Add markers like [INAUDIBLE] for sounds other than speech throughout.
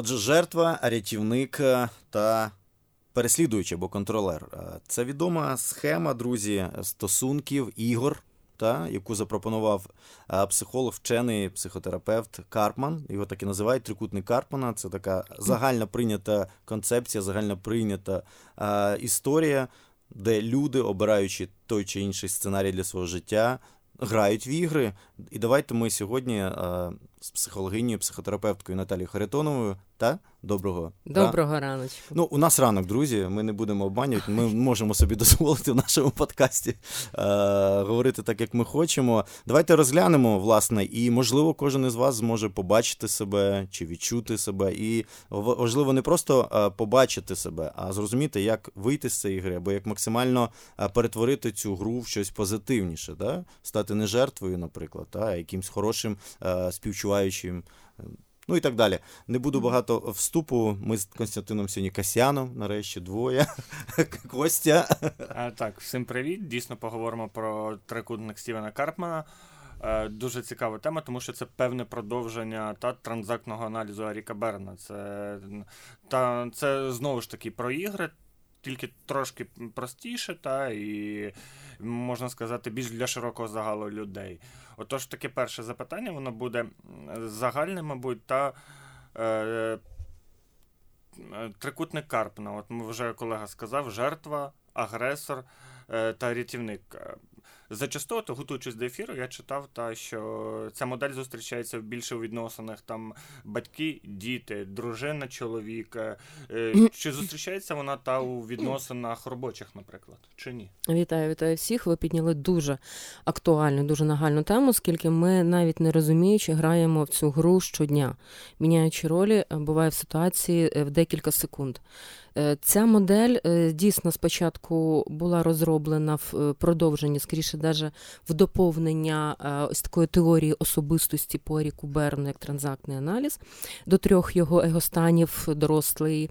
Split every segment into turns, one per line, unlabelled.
Отже, жертва, рятівник е, та переслідуючий або контролер. Е, це відома схема, друзі, стосунків ігор, та, яку запропонував е, психолог, вчений психотерапевт Карпман. Його так і називають трикутник Карпмана. Це така загальна прийнята концепція, загальна прийнята історія, де люди, обираючи той чи інший сценарій для свого життя, грають в ігри. І давайте ми сьогодні з психологинею, психотерапевткою Наталією Харитоновою та доброго
доброго та? раночку.
Ну, у нас ранок, друзі. Ми не будемо обманювати. Ми можемо собі дозволити в нашому подкасті е, говорити так, як ми хочемо. Давайте розглянемо, власне, і можливо, кожен із вас зможе побачити себе чи відчути себе. І важливо не просто е, побачити себе, а зрозуміти, як вийти з цієї гри, або як максимально е, перетворити цю гру в щось позитивніше, да? стати не жертвою, наприклад, а якимсь хорошим е, співчуваючим. Ну і так далі. Не буду багато вступу. Ми з Константином сьогодні Касяном, нарешті, двоє. [LAUGHS] Костя.
А, Так, всім привіт. Дійсно поговоримо про трикутник Стівена Карпмана. Е, дуже цікава тема, тому що це певне продовження та транзактного аналізу Аріка Берна. Це та, це знову ж таки про ігри, тільки трошки простіше, та і можна сказати, більш для широкого загалу людей. Отож, таке перше запитання, воно буде загальне, мабуть, та е, е, трикутник Карпна. От ми вже колега сказав: жертва, агресор е, та рятівник. Зачасту, то готуючись до ефіру, я читав, та що ця модель зустрічається більше у відносинах там батьки, діти, дружина, чоловік. Е, чи зустрічається вона та у відносинах робочих, наприклад, чи ні?
Вітаю, вітаю всіх. Ви підняли дуже актуальну, дуже нагальну тему, оскільки ми навіть не розуміючи, граємо в цю гру щодня, міняючи ролі, буває в ситуації е, в декілька секунд. Е, ця модель е, дійсно спочатку була розроблена в е, продовженні, скоріше, навіть в доповнення ось такої теорії особистості по Еріку Берну, як транзактний аналіз, до трьох його егостанів, дорослий,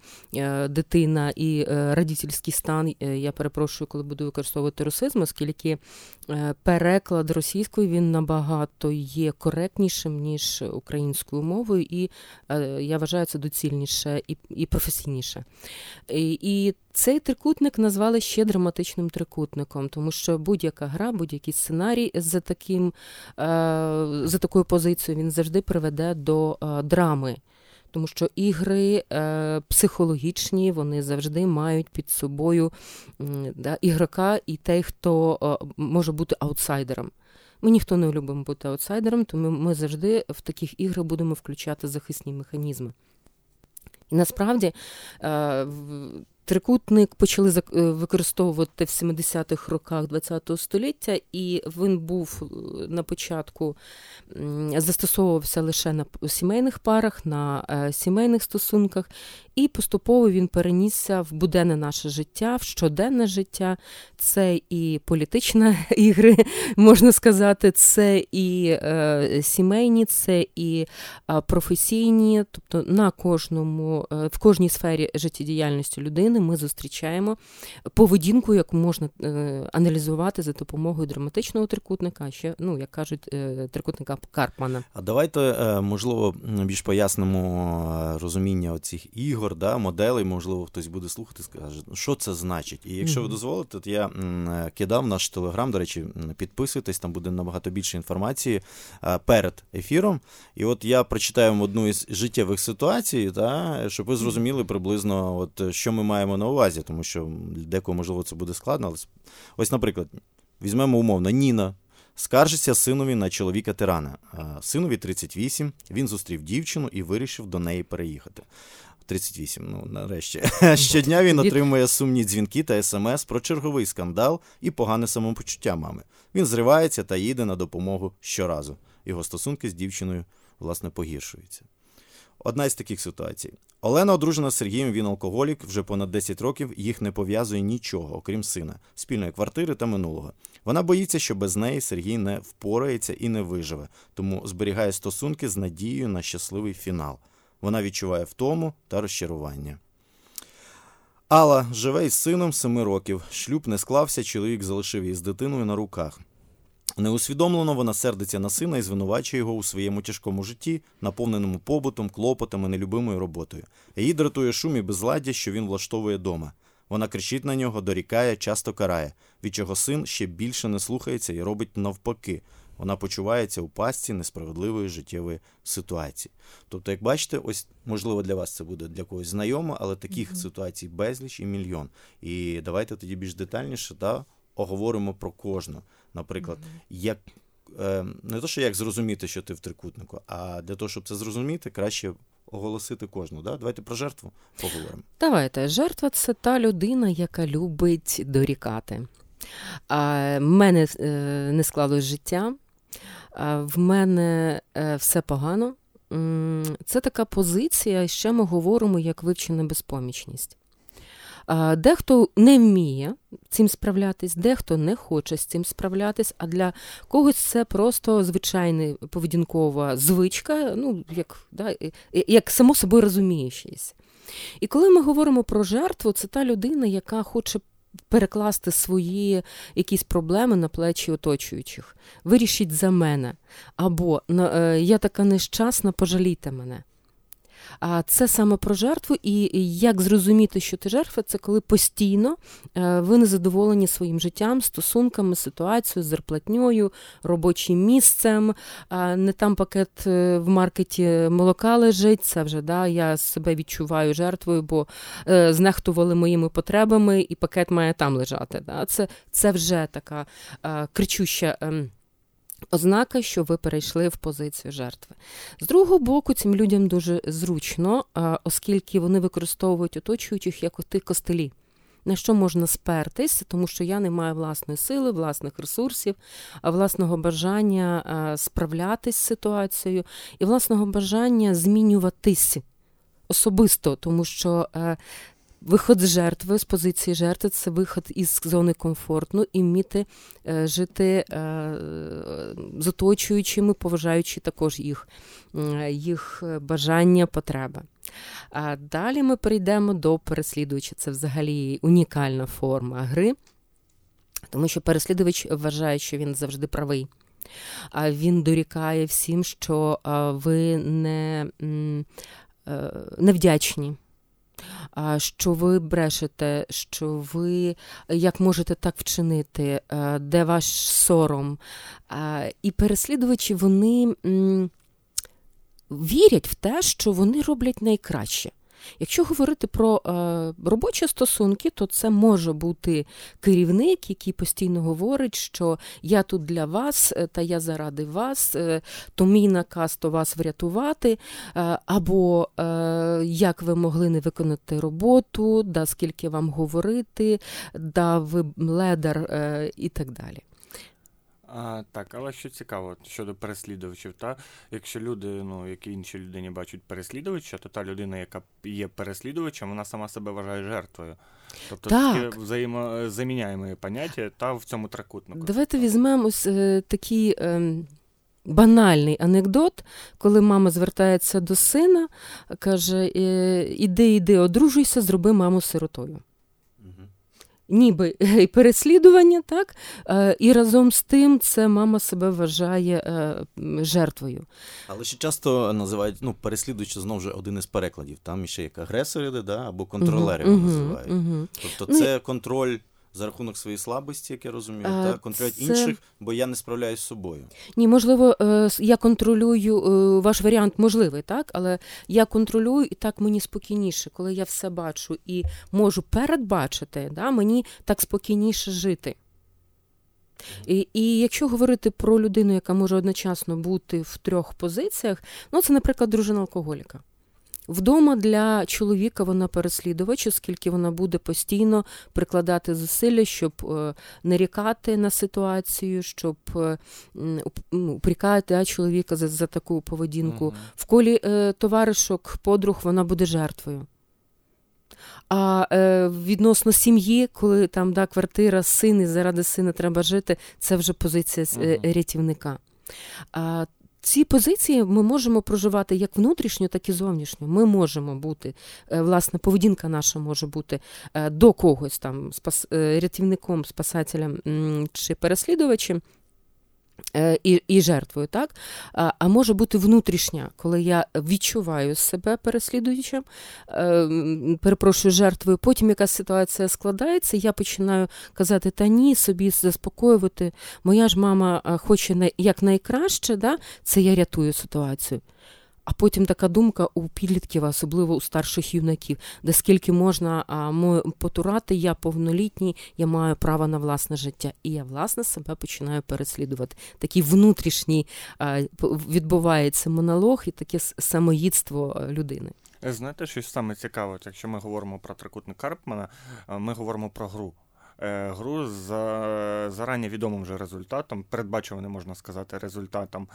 дитина і радітельський стан. Я перепрошую, коли буду використовувати русизм, оскільки переклад російською він набагато є коректнішим, ніж українською мовою, і я вважаю це доцільніше і професійніше. І цей трикутник назвали ще драматичним трикутником, тому що будь-яка гра, будь-який сценарій за таким, е, за такою позицією він завжди приведе до е, драми. Тому що ігри е, психологічні, вони завжди мають під собою да, ігрока і той, хто може бути аутсайдером. Ми ніхто не любимо бути аутсайдером, тому ми завжди в таких іграх будемо включати захисні механізми. І насправді е, трикутник почали е, використовувати в 70-х роках ХХ століття, і він був е, на початку застосовувався лише на сімейних парах, на сімейних стосунках, і поступово він перенісся в буденне наше життя, в щоденне життя. Це і політичні [LAUGHS] ігри, можна сказати, це і е, сімейні, це і е, професійні. Тобто на кожному, е, в кожній сфері життєдіяльності людини ми зустрічаємо поведінку, яку можна е, аналізувати за допомогою драматичного трикутника, ще, ну, як кажуть, е, трикутника Карпмана.
А давайте, е, можливо, більш пояснимо розуміння оцих ігор ігор, да, моделей, можливо, хтось буде слухати, скаже, «Ну, що це значить. І якщо ви дозволите, то я кидав наш телеграм, до речі, підписуйтесь, там буде набагато більше інформації перед ефіром. І от я прочитаю вам одну із життєвих ситуацій, да, щоб ви зрозуміли приблизно, от, що ми маємо на увазі, тому що декого, можливо, це буде складно. Але ось, наприклад, візьмемо умовно Ніна. Скаржиться синові на чоловіка тирана. Синові 38, він зустрів дівчину і вирішив до неї переїхати. 38, ну нарешті. Щодня він отримує сумні дзвінки та смс про черговий скандал і погане самопочуття мами. Він зривається та їде на допомогу щоразу. Його стосунки з дівчиною, власне, погіршуються. Одна із таких ситуацій. Олена одружена з Сергієм, він алкоголік, вже понад 10 років їх не пов'язує нічого, окрім сина, спільної квартири та минулого. Вона боїться, що без неї Сергій не впорається і не виживе, тому зберігає стосунки з надією на щасливий фінал. Вона відчуває втому та розчарування. Алла живе із сином семи років. Шлюб не склався, чоловік залишив її з дитиною на руках. Неусвідомлено вона сердиться на сина і звинувачує його у своєму тяжкому житті, наповненому побутом, клопотами, нелюбимою роботою. Її дратує шум і безладдя, що він влаштовує дома. Вона кричить на нього, дорікає, часто карає, від чого син ще більше не слухається і робить навпаки. Вона почувається у пастці несправедливої життєвої ситуації. Тобто, як бачите, ось можливо для вас це буде для когось знайомо, але таких mm-hmm. ситуацій безліч і мільйон. І давайте тоді більш детальніше да, оговоримо про кожну. Наприклад, mm-hmm. як е, не то, що як зрозуміти, що ти в трикутнику, а для того, щоб це зрозуміти, краще оголосити кожну. Да? Давайте про жертву поговоримо.
Давайте. Жертва це та людина, яка любить дорікати. А, мене е, не склалось життя, в мене е, все погано. Це така позиція, ще ми говоримо як вивчена безпомічність. Дехто не вміє цим справлятись, дехто не хоче з цим справлятись, а для когось це просто звичайна поведінкова звичка, ну, як да, як само собою розуміючись. І коли ми говоримо про жертву, це та людина, яка хоче перекласти свої якісь проблеми на плечі оточуючих. Вирішіть за мене. Або е, я така нещасна, пожалійте мене. Це саме про жертву, і як зрозуміти, що ти жертва, це коли постійно е, ви не задоволені своїм життям, стосунками, ситуацією, зарплатньою, робочим місцем. Не там пакет е, в маркеті молока лежить. Це вже да, я себе відчуваю жертвою, бо е, знехтували моїми потребами, і пакет має там лежати. Да. Це, Це вже така кричуща. Ознака, що ви перейшли в позицію жертви. З другого боку, цим людям дуже зручно, оскільки вони використовують оточуючих як оти костелі. На що можна спертись, тому що я не маю власної сили, власних ресурсів, власного бажання справлятись з ситуацією і власного бажання змінюватись особисто, тому що е, Виход з жертви, з позиції жертви це виход із зони комфорту і вміти е, жити е, з оточуючими, поважаючи також їх, їх бажання, потреби. А далі ми перейдемо до переслідувача. Це взагалі унікальна форма гри, тому що переслідувач вважає, що він завжди правий. А він дорікає всім, що ви не, е, невдячні що ви брешете, що ви як можете так вчинити, е, де ваш сором. І переслідувачі вони вірять в те, що вони роблять найкраще. Якщо говорити про е, робочі стосунки, то це може бути керівник, який постійно говорить, що я тут для вас, е, та я заради вас, е, то мій наказ то вас врятувати, е, або е, як ви могли не виконати роботу, да скільки вам говорити, да ви ледар е, і так далі.
А, Так, але що цікаво щодо переслідувачів, та якщо люди, ну які інші людині бачать переслідувача, то та людина, яка є переслідувачем, вона сама себе вважає жертвою. Тобто таке взаємозаміняємо поняття та в цьому трикутнику.
Давайте візьмемо ось е, такий е, банальний анекдот, коли мама звертається до сина, каже: «Е, Іди, іди, одружуйся, зроби маму сиротою ніби [LAUGHS] переслідування, так? Е, і разом з тим це мама себе вважає е, жертвою.
Але ще часто називають ну, переслідуючи знову ж один із перекладів. Там ще як агресори, да, або контролери uh-huh, називають. Uh-huh. Тобто це ну, контроль за рахунок своєї слабості, як я розумію, а, так, контролюють це... інших, бо я не справляюсь з собою.
Ні, можливо, е, я контролюю е, ваш варіант можливий, так, але я контролюю і так мені спокійніше, коли я все бачу і можу передбачити, да, мені так спокійніше жити. І і якщо говорити про людину, яка може одночасно бути в трьох позиціях, ну це, наприклад, дружина алкоголіка. Вдома для чоловіка вона переслідувач, оскільки вона буде постійно прикладати зусилля, щоб е, нарікати на ситуацію, щоб е, упрікати чоловіка за за таку поведінку. Угу. В колі е, товаришок, подруг вона буде жертвою. А е, відносно сім'ї, коли там да, квартира, син і заради сина треба жити, це вже позиція е, рятівника. А, ці позиції ми можемо проживати як внутрішньо, так і зовнішньо. Ми можемо бути, е, власне, поведінка наша може бути е, до когось там е, рятівником, спасателем чи переслідувачем. Е, і і жертвою, так? А а може бути внутрішня, коли я відчуваю себе переслідуючим, е, перепрошую жертвою. Потім якась ситуація складається, я починаю казати, та ні, собі заспокоювати. Моя ж мама хоче як найкраще, да? це я рятую ситуацію. А потім така думка у підлітків, особливо у старших юнаків, де скільки можна потурати, я повнолітній, я маю право на власне життя. І я, власне, себе починаю переслідувати. Такий внутрішній відбувається монолог і таке самоїдство людини.
Е, знаєте, що саме цікаве, якщо ми говоримо про трикутник Карпмана, ми говоримо про гру. Е, гру з зарані відомим вже результатом, передбачуваним, можна сказати, результатом.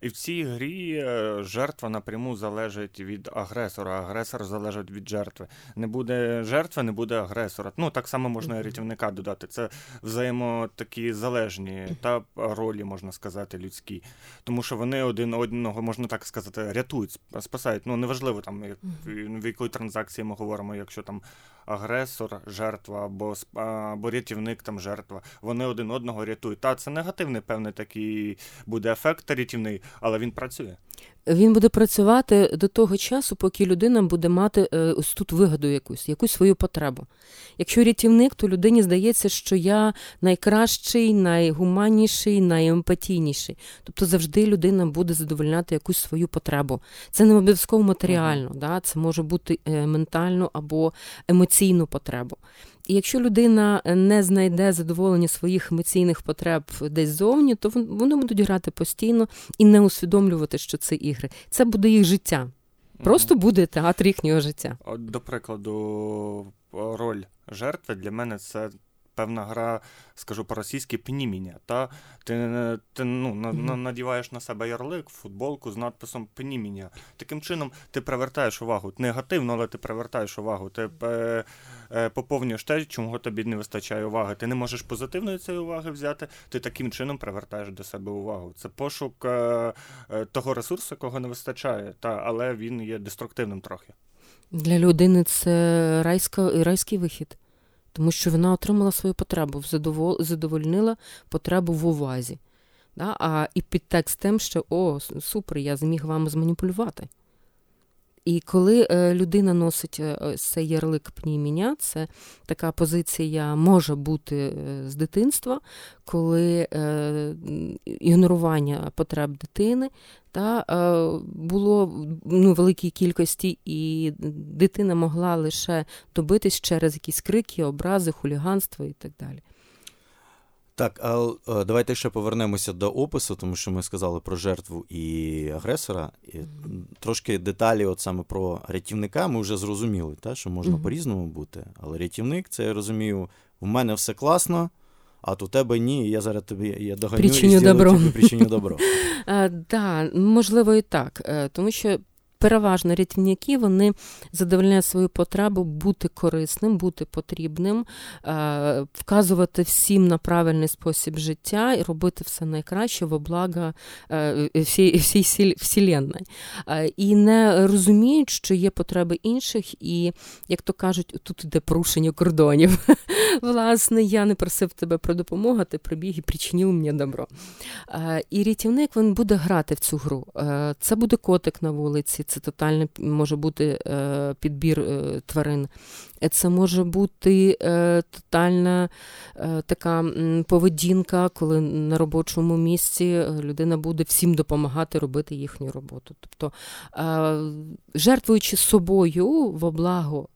І в цій грі е, жертва напряму залежить від агресора, агресор залежить від жертви. Не буде жертви, не буде агресора. Ну так само можна і рятівника додати. Це взаємо такі залежні та ролі, можна сказати, людські. Тому що вони один одного, можна так сказати, рятують, спасають. Ну неважливо там, як, в якої транзакції ми говоримо, якщо там агресор, жертва або або рятівник, там жертва. Вони один одного рятують. Та це негативний певний такий буде ефект рятівний, але він працює
він буде працювати до того часу, поки людина буде мати е, ось тут вигоду якусь, якусь свою потребу. Якщо рятівник, то людині здається, що я найкращий, найгуманніший, найемпатійніший. Тобто завжди людина буде задовольняти якусь свою потребу. Це не обов'язково матеріально, uh-huh. да? це може бути е, ментальну або емоційну потребу. І якщо людина не знайде задоволення своїх емоційних потреб десь зовні, то вони будуть грати постійно і не усвідомлювати, що це ігри. Це буде їх життя. Просто буде театр їхнього життя.
До прикладу, роль жертви для мене це певна гра, скажу по-російськи, пніміння. Та? Ти ти ну, mm-hmm. надіваєш на себе ярлик, футболку з надписом пніміння. Таким чином ти привертаєш увагу негативно, але ти привертаєш увагу. Ти е, е, поповнюєш те, чому тобі не вистачає уваги. Ти не можеш позитивної цієї уваги взяти, ти таким чином привертаєш до себе увагу. Це пошук е, е того ресурсу, якого не вистачає, та, але він є деструктивним трохи.
Для людини це райська, райський вихід тому що вона отримала свою потребу, задовольнила потребу в увазі. Да? А і підтекст тим, що о, супер, я зміг вам зманіпулювати. І коли е, людина носить е, цей ярлик пніміння, це така позиція може бути е, з дитинства, коли ігнорування потреб дитини та, було ну, великій кількості, і дитина могла лише добитись через якісь крики, образи, хуліганство і так далі.
Так, а давайте ще повернемося до опису, тому що ми сказали про жертву і агресора. І Трошки деталі, от саме про рятівника, ми вже зрозуміли, та, що можна mm-hmm. по-різному бути. Але рятівник, це я розумію, в мене все класно. А то тебе ні, і я зараз тобі я доганю
причиню
і
добро.
тобі причиню добро. [LAUGHS]
Так, можливо, і так. Е, тому що переважно рятівники вони задовольняють свою потребу бути корисним, бути потрібним, е, вказувати всім на правильний спосіб життя і робити все найкраще во благо е, всій всій. Е, і не розуміють, що є потреби інших, і, як то кажуть, тут іде порушення кордонів. [LAUGHS] Власне, я не просив тебе про допомогу, ти прибіг і причинив мені добро. І рятівник він буде грати в цю гру. Це буде котик на вулиці це тотальний може бути е, підбір е, тварин. Це може бути е, тотальна така поведінка, коли на робочому місці людина буде всім допомагати робити їхню роботу. Тобто, жертвуючи собою во благо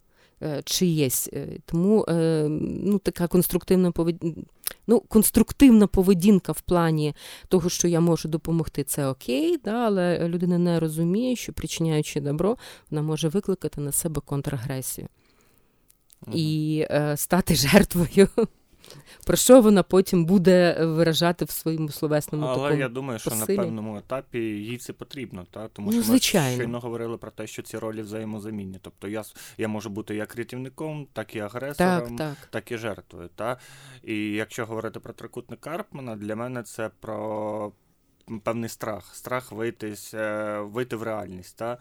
чиєсь. Тому ну, така конструктивна поведінка. Ну, конструктивна поведінка в плані того, що я можу допомогти, це окей, да, але людина не розуміє, що причиняючи добро, вона може викликати на себе контрагресію uh і е, стати жертвою про що вона потім буде виражати в своєму словесному
Але
такому
я думаю, що
посилі.
на певному етапі їй це потрібно, та? тому
ну,
що ми щойно говорили про те, що ці ролі взаємозамінні. Тобто я я можу бути як рятівником, так і агресором, так, так. так і жертвою. Та? І якщо говорити про трикутник Карпмана, для мене це про певний страх, страх вийти, вийти в реальність. Та?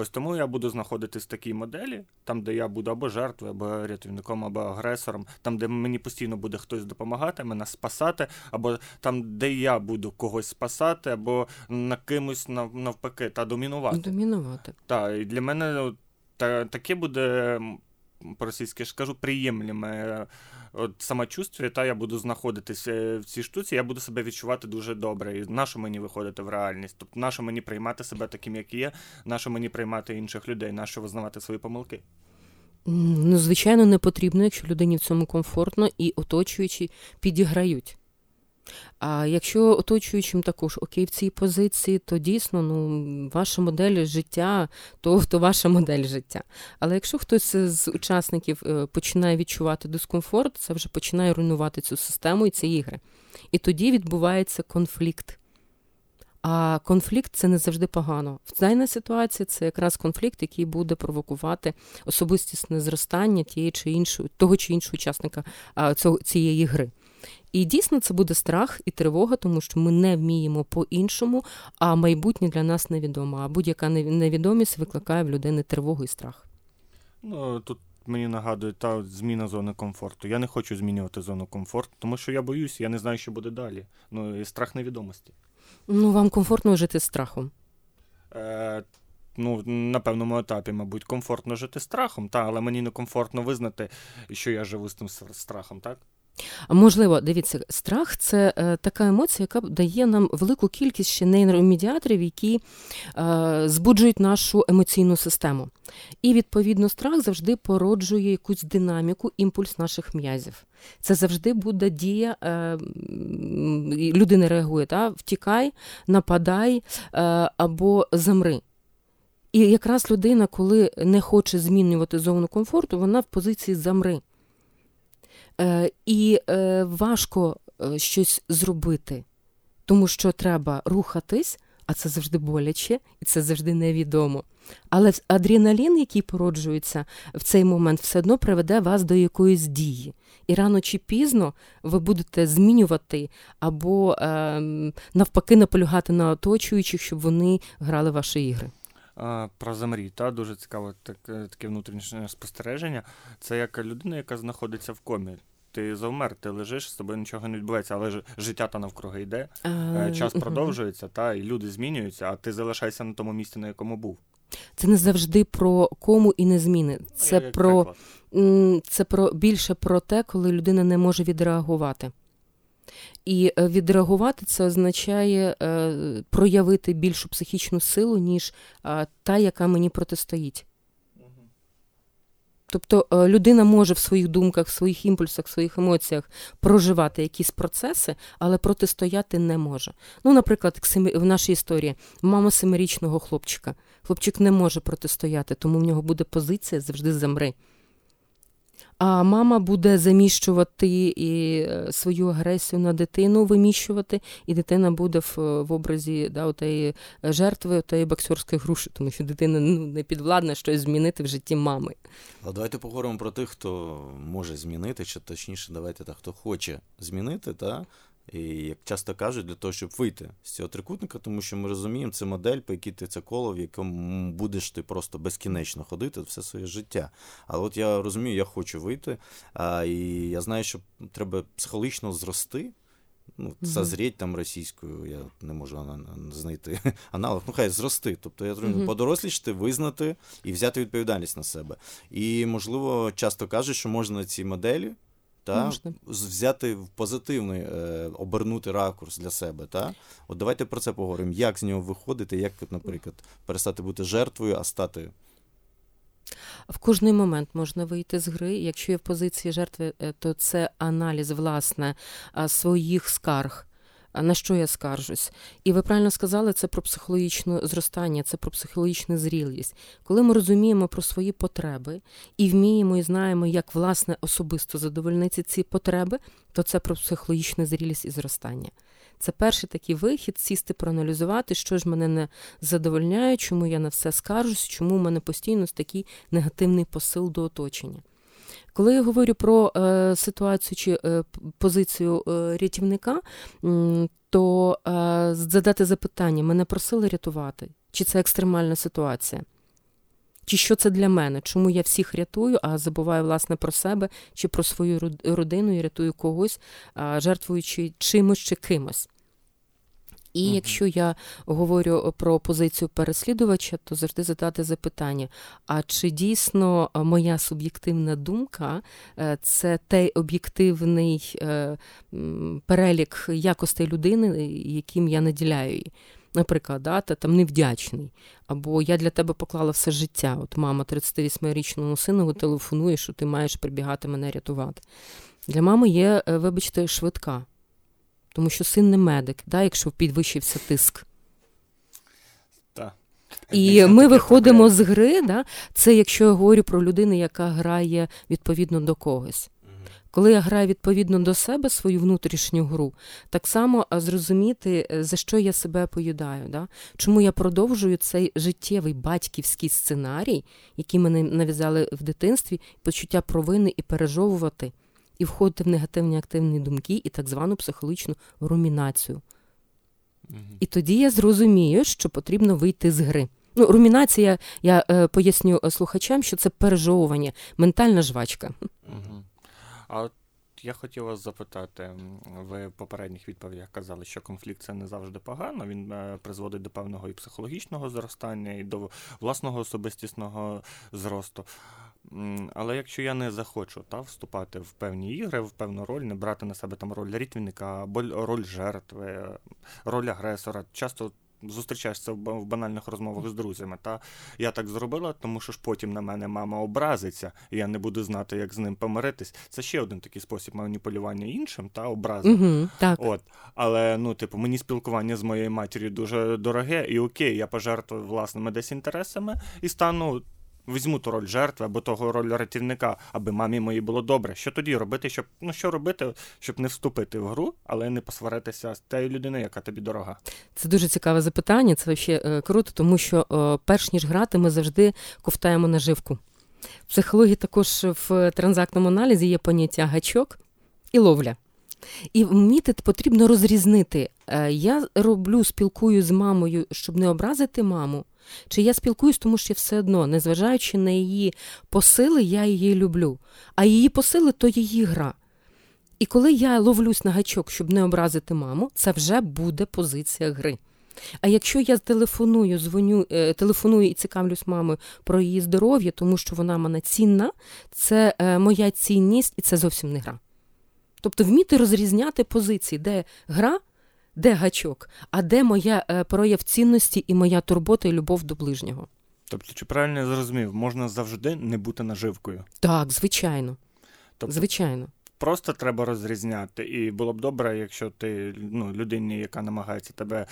Ось тому я буду знаходитись в такій моделі, там, де я буду або жертвою, або рятівником, або агресором, там, де мені постійно буде хтось допомагати, мене спасати, або там, де я буду когось спасати, або на кимось навпаки та домінувати.
Домінувати.
Так, і для мене та, таке буде по-російськи ж кажу, приємліме от самочувствие, та я буду знаходитися в цій штуці, я буду себе відчувати дуже добре. І нащо мені виходити в реальність? Тобто, нащо мені приймати себе таким, як є, нащо мені приймати інших людей, нащо визнавати свої помилки?
Ну, звичайно, не потрібно, якщо людині в цьому комфортно і оточуючі підіграють. А якщо оточуючим також окей в цій позиції, то дійсно ну, ваша модель життя, то, то ваша модель життя. Але якщо хтось з учасників е, починає відчувати дискомфорт, це вже починає руйнувати цю систему і ці ігри. І тоді відбувається конфлікт. А конфлікт це не завжди погано. В даній ситуації це якраз конфлікт, який буде провокувати особистісне зростання тієї чи іншої, того чи іншого учасника цієї гри. І дійсно це буде страх і тривога, тому що ми не вміємо по-іншому, а майбутнє для нас невідомо. А будь-яка невідомість викликає в людини тривогу і страх.
Ну тут мені нагадує та зміна зони комфорту. Я не хочу змінювати зону комфорту, тому що я боюсь, я не знаю, що буде далі. Ну і страх невідомості.
Ну вам комфортно жити з страхом.
Е, Ну, на певному етапі, мабуть, комфортно жити страхом, та, але мені не комфортно визнати, що я живу з тим страхом, так?
Можливо, дивіться, страх це е, така емоція, яка дає нам велику кількість ще нейромедіаторів, які е, збуджують нашу емоційну систему. І, відповідно, страх завжди породжує якусь динаміку, імпульс наших м'язів. Це завжди буде дія, е, людина реагує, та? втікай, нападай або замри. І якраз людина, коли не хоче змінювати зону комфорту, вона в позиції замри. Е, і е, важко е, щось зробити, тому що треба рухатись, а це завжди боляче і це завжди невідомо. Але адреналін, який породжується в цей момент, все одно приведе вас до якоїсь дії. І рано чи пізно ви будете змінювати або е, навпаки наполягати на оточуючих, щоб вони грали ваші ігри.
Про замрій, та дуже цікаве таке, таке внутрішнє спостереження. Це як людина, яка знаходиться в комі. Ти завмер, ти лежиш, з тобою нічого не відбувається, але життя та навкруги йде, а... час продовжується, та і люди змінюються, а ти залишайся на тому місці, на якому був.
Це не завжди про кому і не зміни. Це про це про більше про те, коли людина не може відреагувати. І е, відреагувати це означає е, проявити більшу психічну силу, ніж е, та, яка мені протистоїть. Тобто людина може в своїх думках, в своїх імпульсах, в своїх емоціях проживати якісь процеси, але протистояти не може. Ну, наприклад, в нашій історії мама семирічного хлопчика. Хлопчик не може протистояти, тому в нього буде позиція завжди замри. А мама буде заміщувати і е, свою агресію на дитину виміщувати, і дитина буде в в образі да, отеї жертви, отеї боксерської груші, тому що дитина ну, не підвладна щось змінити в житті мами.
А давайте поговоримо про тих, хто може змінити, чи точніше, давайте так, хто хоче змінити, та і як часто кажуть, для того, щоб вийти з цього трикутника, тому що ми розуміємо, це модель, по якій ти це коло, в якому будеш ти просто безкінечно ходити все своє життя. Але от я розумію, я хочу вийти, а, і я знаю, що треба психологічно зрости. Ну, созріть там російською, я не можу знайти [LAUGHS] аналог, ну хай зрости. Тобто я mm-hmm. подорослішти, визнати і взяти відповідальність на себе. І, можливо, часто кажуть, що можна ці моделі та Можна. взяти в позитивний, е, обернути ракурс для себе. Та? От давайте про це поговоримо. Як з нього виходити, як, наприклад, перестати бути жертвою, а стати.
В кожний момент можна вийти з гри. Якщо є в позиції жертви, е, то це аналіз власне своїх скарг, на що я скаржусь. І ви правильно сказали, це про психологічне зростання, це про психологічну зрілість. Коли ми розуміємо про свої потреби і вміємо і знаємо, як власне особисто задовольнити ці потреби, то це про психологічну зрілість і зростання. Це перший такий вихід, сісти, проаналізувати, що ж мене не задовольняє, чому я на все скаржусь, чому в мене постійно такий негативний посил до оточення. Коли я говорю про е, ситуацію чи е, позицію е, рятівника, то е, задати запитання: мене просили рятувати, чи це екстремальна ситуація? Чи що це для мене? Чому я всіх рятую, а забуваю власне про себе чи про свою родину і рятую когось, жертвуючи чимось чи кимось? І uh якщо я говорю про позицію переслідувача, то завжди задати запитання: а чи дійсно моя суб'єктивна думка е, це той об'єктивний е, перелік якостей людини, яким я наділяю її? Наприклад, да, ти там невдячний, або я для тебе поклала все життя. От мама 38-річному сину телефонує, що ти маєш прибігати мене рятувати. Для мами є, е, вибачте, швидка тому що син не медик, да, якщо підвищився тиск.
Так.
І ми виходимо з гри, да, це якщо я говорю про людину, яка грає відповідно до когось. Коли я граю відповідно до себе свою внутрішню гру, так само зрозуміти, е, за що я себе поїдаю, да? чому я продовжую цей життєвий батьківський сценарій, який мене нав'язали в дитинстві, почуття провини і пережовувати і входити в негативні активні думки і так звану психологічну румінацію. Угу. І тоді я зрозумію, що потрібно вийти з гри. Ну, Румінація, я е, поясню е, слухачам, що це пережовування, ментальна жвачка.
Угу. А от я хотів вас запитати, ви в попередніх відповідях казали, що конфлікт це не завжди погано, він е, призводить до певного і психологічного зростання, і до власного особистісного зросту. Але якщо я не захочу та, вступати в певні ігри, в певну роль, не брати на себе там роль рятівника, або роль жертви, роль агресора, часто зустрічаєшся в банальних розмовах з друзями. Та я так зробила, тому що ж потім на мене мама образиться, і я не буду знати, як з ним помиритись. Це ще один такий спосіб маніпулювання іншим та образи.
Угу, так.
От. Але ну, типу, мені спілкування з моєю матір'ю дуже дороге, і окей, я пожертвую власними десь інтересами і стану візьму ту роль жертви або того роль рятівника, аби мамі моїй було добре. Що тоді робити? Щоб ну що робити, щоб не вступити в гру, але не посваритися з тією людиною, яка тобі дорога?
Це дуже цікаве запитання. Це ще е, круто, тому що е, перш ніж грати, ми завжди ковтаємо наживку. В психології також в транзактному аналізі є поняття гачок і ловля. І вміти потрібно розрізнити. Е, я роблю, спілкую з мамою, щоб не образити маму. Чи я спілкуюсь, тому що все одно, незважаючи на її посили, я її люблю. А її посили то її гра. І коли я ловлюсь на гачок, щоб не образити маму, це вже буде позиція гри. А якщо я телефоную, дзвоню, е, телефоную і цікавлюсь мамою про її здоров'я, тому що вона мене цінна, це е, моя цінність, і це зовсім не гра. Тобто вміти розрізняти позиції, де гра, де гачок, а де моя е, прояв цінності і моя турбота і любов до ближнього.
Тобто, чи правильно я зрозумів, можна завжди не бути наживкою?
Так, звичайно. Тобто, звичайно.
Просто треба розрізняти. І було б добре, якщо ти ну, людині, яка намагається тебе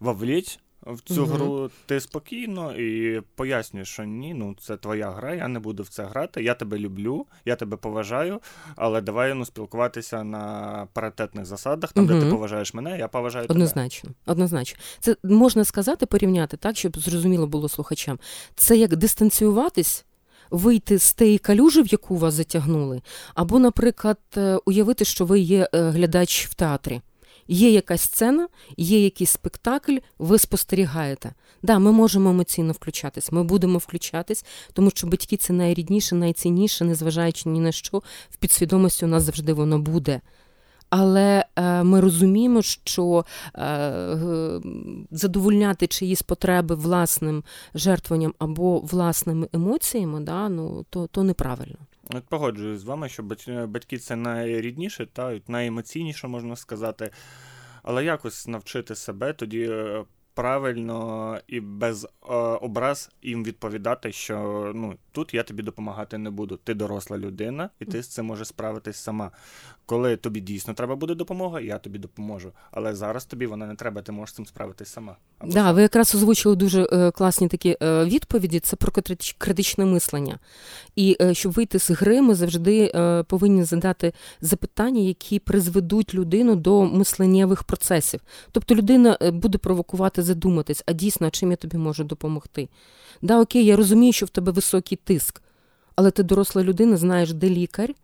вовліть, в цю угу. гру ти спокійно і пояснюєш, що ні, ну це твоя гра, я не буду в це грати. Я тебе люблю, я тебе поважаю, але давай ну, спілкуватися на паритетних засадах, там угу. де ти поважаєш мене, я поважаю
однозначно,
тебе.
Однозначно. Це можна сказати, порівняти так, щоб зрозуміло було слухачам. Це як дистанціюватись. Вийти з тієї калюжі, в яку вас затягнули, або, наприклад, е, уявити, що ви є е, глядач в театрі. Є якась сцена, є якийсь спектакль, ви спостерігаєте. Да, ми можемо емоційно включатись, ми будемо включатись, тому що батьки це найрідніше, найцінніше, незважаючи ні на що, в підсвідомості у нас завжди воно буде. Але е, ми розуміємо, що е, задовольняти чиїсь потреби власним жертвуванням або власними емоціями, да, ну, то, то неправильно.
От Погоджуюсь з вами, що батьки це найрідніше, та найемоційніше, можна сказати. Але якось навчити себе тоді е, правильно і без е, образ їм відповідати, що ну тут я тобі допомагати не буду. Ти доросла людина, і ти з цим можеш справитись сама. Коли тобі дійсно треба буде допомога, я тобі допоможу. Але зараз тобі вона не треба, ти можеш з цим справитись сама.
Так, да, ви якраз озвучили дуже е, класні такі е, відповіді. Це про критичне мислення. І е, щоб вийти з гри, ми завжди е, повинні задати запитання, які призведуть людину до мисленнєвих процесів. Тобто людина е, буде провокувати задуматись, а дійсно, чим я тобі можу допомогти. Да, окей, я розумію, що в тебе високий тиск, але ти доросла людина, знаєш, де лікар,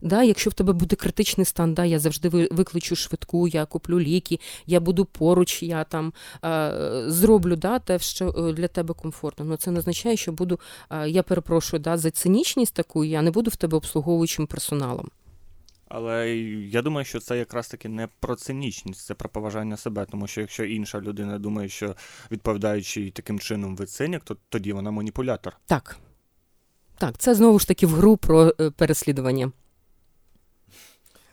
Да, Якщо в тебе буде критичний стан, да, я завжди викличу швидку, я куплю ліки, я буду поруч, я там е, зроблю да, те, що е, для тебе комфортно. Но це не означає, що буду, е, я перепрошую да, за цинічність таку, я не буду в тебе обслуговуючим персоналом.
Але я думаю, що це якраз таки не про цинічність, це про поважання себе. Тому що якщо інша людина думає, що відповідаючи таким чином ви цинік, то тоді вона маніпулятор.
Так. Так, це знову ж таки в гру про е, переслідування.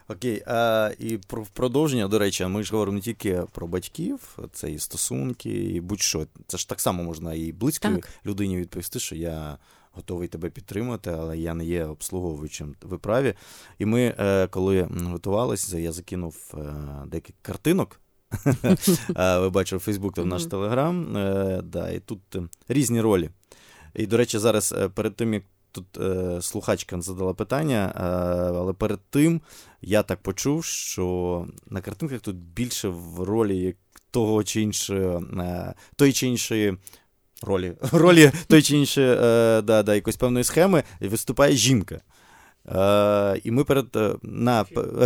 Окей, а і про продовження, до речі, ми ж говоримо не тільки про батьків, це і стосунки, і будь-що. Це ж так само можна і близькій людині відповісти, що я готовий тебе підтримати, але я не є обслуговуючим в праві. І ми, е, коли готувалися, я закинув е, декілька картинок. [LAUGHS] Ви бачили Фейсбук та наш Телеграм. І тут різні ролі. І, до речі, зараз перед тим, як тут е, слухачка задала питання, е, але перед тим я так почув, що на картинках тут більше в ролі того чи іншого, е, той чи іншої. Ролі [LAUGHS] ролі той чи іншої е, да, да, якоїсь певної схеми виступає жінка. Е, І ми перед е, на,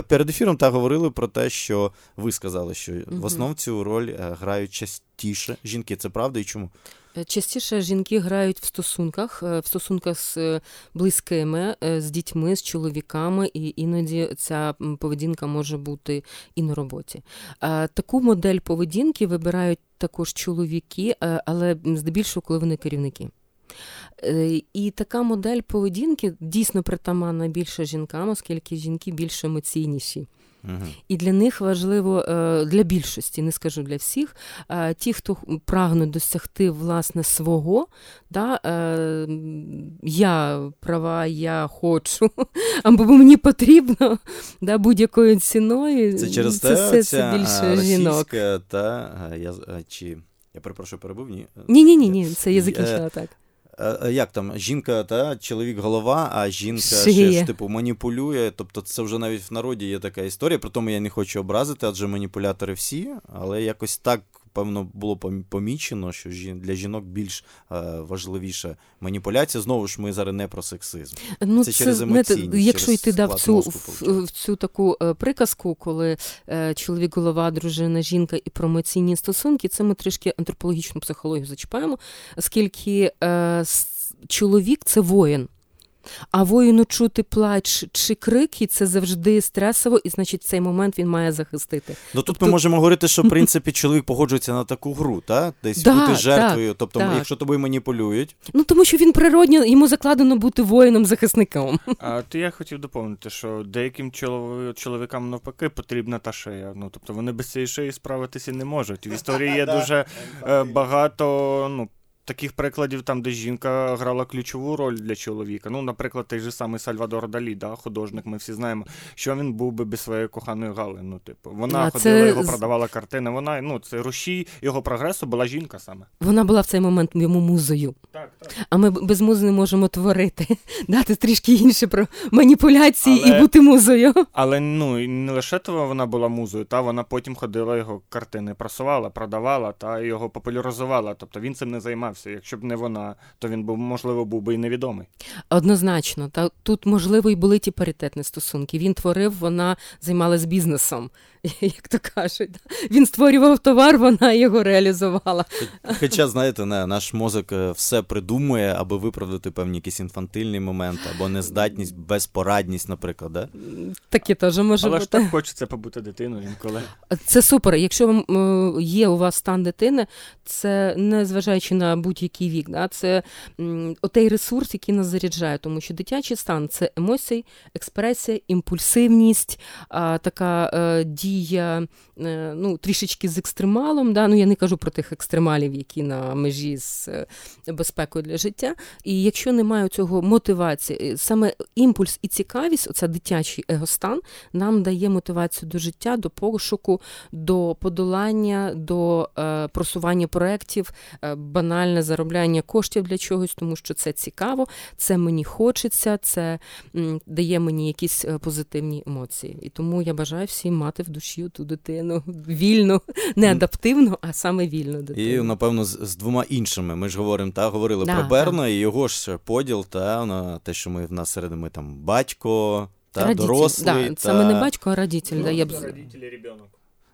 перед ефіром та говорили про те, що ви сказали, що в основному цю роль е, грають частіше жінки. Це правда і чому?
Е, частіше жінки грають в стосунках, е, в стосунках з е, близькими, з дітьми, з чоловіками, і іноді ця поведінка може бути і на роботі. Таку модель поведінки вибирають також чоловіки, але здебільшого, коли вони керівники. І така модель поведінки дійсно притаманна більше жінкам, оскільки жінки більш емоційніші. І для них важливо е, для більшості, не скажу для всіх, е, ті, хто прагнуть досягти власне свого, да, е, я права, я хочу, [LAUGHS] або мені потрібно да, будь-якою ціною.
Це через це, те, це більше жінок. Та, я, чи, я перепрошую, перебув? Ні,
ні, ні, ні, це я закінчила так.
Е, е, як там, жінка, та чоловік голова, а жінка ще ж типу маніпулює. Тобто це вже навіть в народі є така історія. При тому я не хочу образити, адже маніпулятори всі, але якось так. Певно, було помічено, що для жінок більш е, важливіша маніпуляція. Знову ж ми зараз не про сексизм.
Ну, це, це через емоційність, Якщо через йти да, в цю в, в цю таку е, приказку, коли е, чоловік, голова, дружина, жінка і про емоційні стосунки, це ми трішки антропологічну психологію зачіпаємо, оскільки е, чоловік це воїн. А воїну чути плач чи крики це завжди стресово, і значить цей момент він має захистити.
Ну тут тобто... ми можемо говорити, що в принципі чоловік погоджується на таку гру, та? десь да, бути жертвою. Так, тобто, так. якщо тобою маніпулюють.
Ну тому що він природньо йому закладено бути воїном-захисником.
А то я хотів доповнити, що деяким чоловікам навпаки потрібна та шия. Ну тобто вони без цієї шиї справитися не можуть. В історії є [LAUGHS] дуже е, багато ну таких прикладів, там, де жінка грала ключову роль для чоловіка. Ну, наприклад, той же самий Сальвадор Далі, да, художник, ми всі знаємо, що він був би без своєї коханої Гали. Ну, типу, вона а ходила, це... його продавала картини. Вона ну, це рушій його прогресу була жінка саме.
Вона була в цей момент йому музою.
Так, так.
А ми без музи не можемо творити. [LAUGHS] Дати трішки інше про маніпуляції але... і бути музою.
Але ну не лише того вона була музою, та вона потім ходила його картини, прасувала, продавала та його популяризувала. Тобто він цим не займався займався. Якщо б не вона, то він був, можливо, був би і невідомий.
Однозначно, та тут, можливо, і були ті паритетні стосунки. Він творив, вона займалась бізнесом, [LAUGHS] як то кажуть. Він створював товар, вона його реалізувала.
Хоча, знаєте, не, наш мозок е, все придумує, аби виправдати певні якісь інфантильні моменти, або нездатність, безпорадність, наприклад. Да?
Таке теж може
Але
бути.
ж так хочеться побути дитиною інколи.
Це супер. Якщо вам е, є у вас стан дитини, це не зважаючи на будь-який вік. Да? Це отей ресурс, який нас заряджає, тому що дитячий стан це емоції, експресія, імпульсивність, а, така а, е, дія е, ну, трішечки з екстремалом. Да? Ну, Я не кажу про тих екстремалів, які на межі з е, безпекою для життя. І якщо немає цього мотивації, саме імпульс і цікавість, оця дитячий егостан, нам дає мотивацію до життя, до пошуку, до подолання, до просування проєктів, банально реальне заробляння коштів для чогось, тому що це цікаво, це мені хочеться, це дає мені якісь е, позитивні емоції. І тому я бажаю всім мати в душі ту дитину вільну, не адаптивну, а саме вільну дитину.
І, напевно, з, з двома іншими. Ми ж говоримо, та говорили да, про Берна і його ж поділ, та на те, що ми в нас серед ми там батько та,
Родитель,
дорослий.
да,
та...
Саме не батько, а родитель.
Ну,
да, я б...
Родителі, ребенок.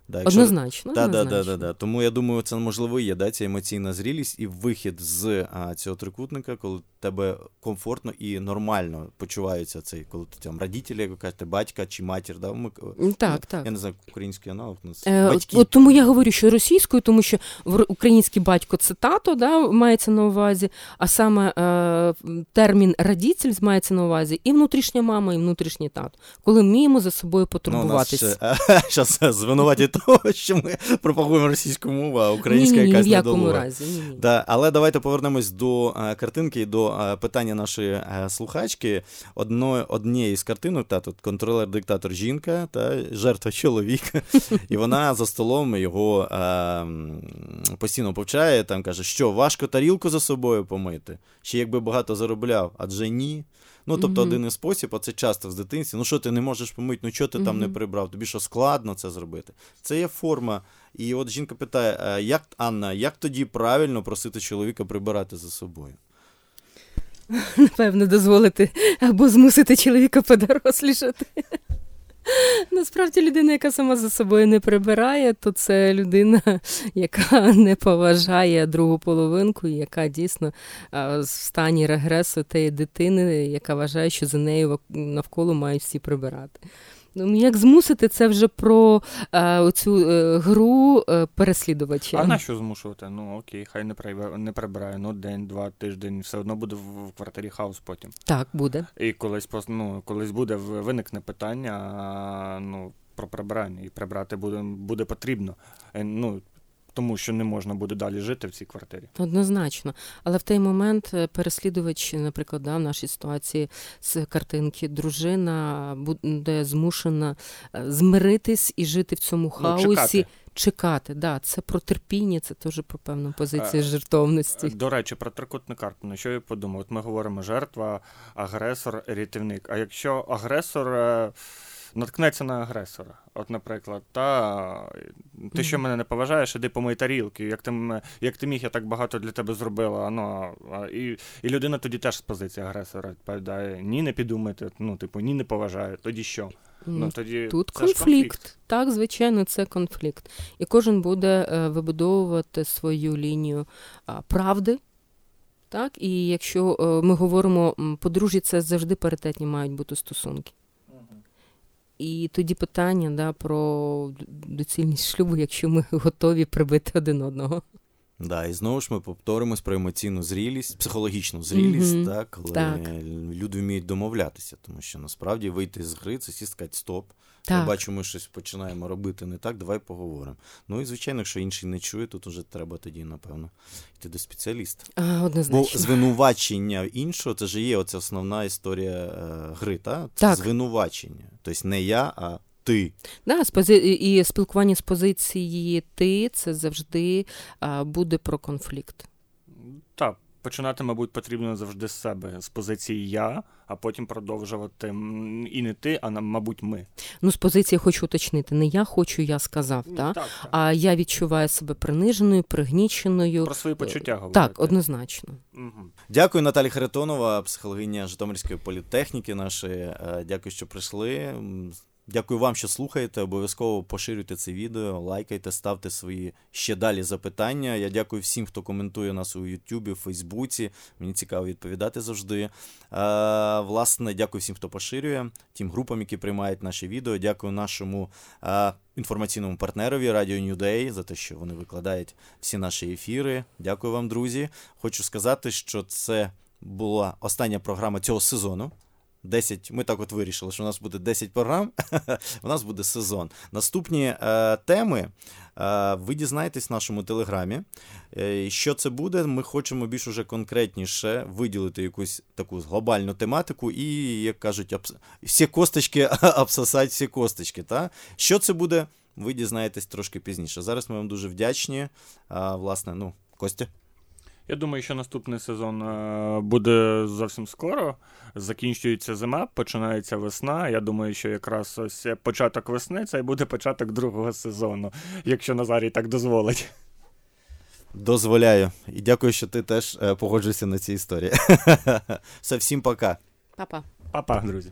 Да, якщо-
Однозначно.
Да,
однозначно.
да, да, да. Тому я думаю, це можливо є да, ця емоційна зрілість і вихід з а, цього трикутника, коли тебе комфортно і нормально почуваються цей, коли ти там родителі, як ви кажете, батька чи матір. Да? Ми,
Так, так.
Я не знаю, український аналог у нас.
Е,
батьки.
от тому я говорю, що російською, тому що в український батько це тато, да, мається на увазі, а саме е, термін радітель мається на увазі і внутрішня мама, і внутрішній тато, коли вміємо за собою
Ну,
потурбуватися.
ще, [LAUGHS] зараз звинуватять того, що ми пропагуємо російську мову, а українська
ні, ні, ні,
якась
в якому
недолуга.
разі. Ні, ні.
Да, але давайте повернемось до е, картинки і до е, питання нашої е, слухачки. Одно, однієї з картинок, та тут контролер-диктатор жінка та жертва [LAUGHS] чоловік. І вона за столом його е, постійно повчає, там каже, що важко тарілку за собою помити. Ще якби багато заробляв, адже ні. Ну, тобто,
Мгм.
один із спосіб, а це часто з дитинстві. Ну що ти не можеш помити, ну що ти там не прибрав? Тобі що складно це зробити? Це є форма. І от жінка питає: як Анна, як тоді правильно просити чоловіка прибирати за собою? [LAUGHS]
Напевно, дозволити або змусити чоловіка подорослішати. Насправді людина, яка сама за собою не прибирає, то це людина, яка не поважає другу половинку, яка дійсно в стані регресу тієї дитини, яка вважає, що за нею навколо мають всі прибирати. Ну, як змусити, це вже про е, цю е, гру е, переслідувача.
А на що змушувати? Ну окей, хай не прибирає, не прибирає. Ну, день, два, тиждень, все одно буде в, в квартирі хаос потім.
Так, буде.
І колись просто ну, колись буде виникне питання а, ну, про прибирання, і прибрати буде, буде потрібно. Е, Ну, тому що не можна буде далі жити в цій квартирі.
Однозначно. Але в той момент е, переслідувач, наприклад, да, в нашій ситуації з картинки, дружина буде змушена е, змиритись і жити в цьому хаосі.
Ну, чекати.
Чекати, да, це про терпіння, це теж про певну позицію
Е,
жертовності.
До речі, про трикутну карту. На що я подумав? От ми говоримо жертва, агресор, рятівник. А якщо агресор наткнеться на агресора, от, наприклад, та ти що мене не поважаєш, іди помий тарілки. Як ти, як ти міг, я так багато для тебе зробила. Ну, і, і людина тоді теж з позиції агресора відповідає: ні, не піду мити, ну, типу, ні, не поважаю. Тоді що? Ну, тоді
Тут
це ж
конфлікт. Так, звичайно, це конфлікт. І кожен буде е, вибудовувати свою лінію правди. Так, і якщо е, ми говоримо, подружжя, це завжди паритетні мають бути стосунки. І тоді питання да, про доцільність шлюбу, якщо ми [LAUGHS] готові прибити один одного.
Да, і знову ж ми повторимось про емоційну зрілість, психологічну зрілість,
Мгм.
так, коли
Так.
люди вміють домовлятися, тому що насправді вийти з гри це сісти сказати стоп.
Так.
Я бачу, ми щось починаємо робити не так, давай поговоримо. Ну і звичайно, якщо інший не чує, тут уже треба тоді, напевно, йти до спеціаліста.
А,
Бо звинувачення іншого це ж є оця основна історія е, гри, та? Це
Так.
звинувачення. Тобто не я, а ти.
Да, з пози... І спілкування з позиції ти це завжди а, буде про конфлікт.
Так, починати, мабуть, потрібно завжди з себе, з позиції я, а потім продовжувати і не ти, а мабуть, ми.
Ну, з позиції хочу уточнити. Не я хочу, я сказав,
Ну,
та?
так, так.
а я відчуваю себе приниженою, пригніченою.
Про свої почуття говорити.
Так, однозначно.
Мгм.
Дякую, Наталі Харитонова, психологиня Житомирської політехніки нашої. Е, Дякую, що прийшли. Дякую вам, що слухаєте. Обов'язково поширюйте це відео, лайкайте, ставте свої ще далі запитання. Я дякую всім, хто коментує нас у Ютубі, Фейсбуці. Мені цікаво відповідати завжди. Е, власне, дякую всім, хто поширює, тим групам, які приймають наші відео. Дякую нашому е, інформаційному партнерові Радіо New Day за те, що вони викладають всі наші ефіри. Дякую вам, друзі. Хочу сказати, що це була остання програма цього сезону. 10, ми так от вирішили, що у нас буде 10 програм, [LAUGHS] у нас буде сезон. Наступні е, теми е, ви дізнаєтесь в нашому телеграмі. Е, що це буде? Ми хочемо більш уже конкретніше виділити якусь таку глобальну тематику і, як кажуть, абс... всі косточки [LAUGHS] обсосати всі косточки. Та? Що це буде? Ви дізнаєтесь трошки пізніше. Зараз ми вам дуже вдячні. Власне, ну, Костя.
Я думаю, що наступний сезон е, буде зовсім скоро. Закінчується зима, починається весна. Я думаю, що якраз ось початок весни це і буде початок другого сезону, якщо Назарій так дозволить.
Дозволяю. І дякую, що ти теж е, погоджуєшся на ці історії. [LAUGHS] Все, всім пока.
Па-па.
Па-па, друзі.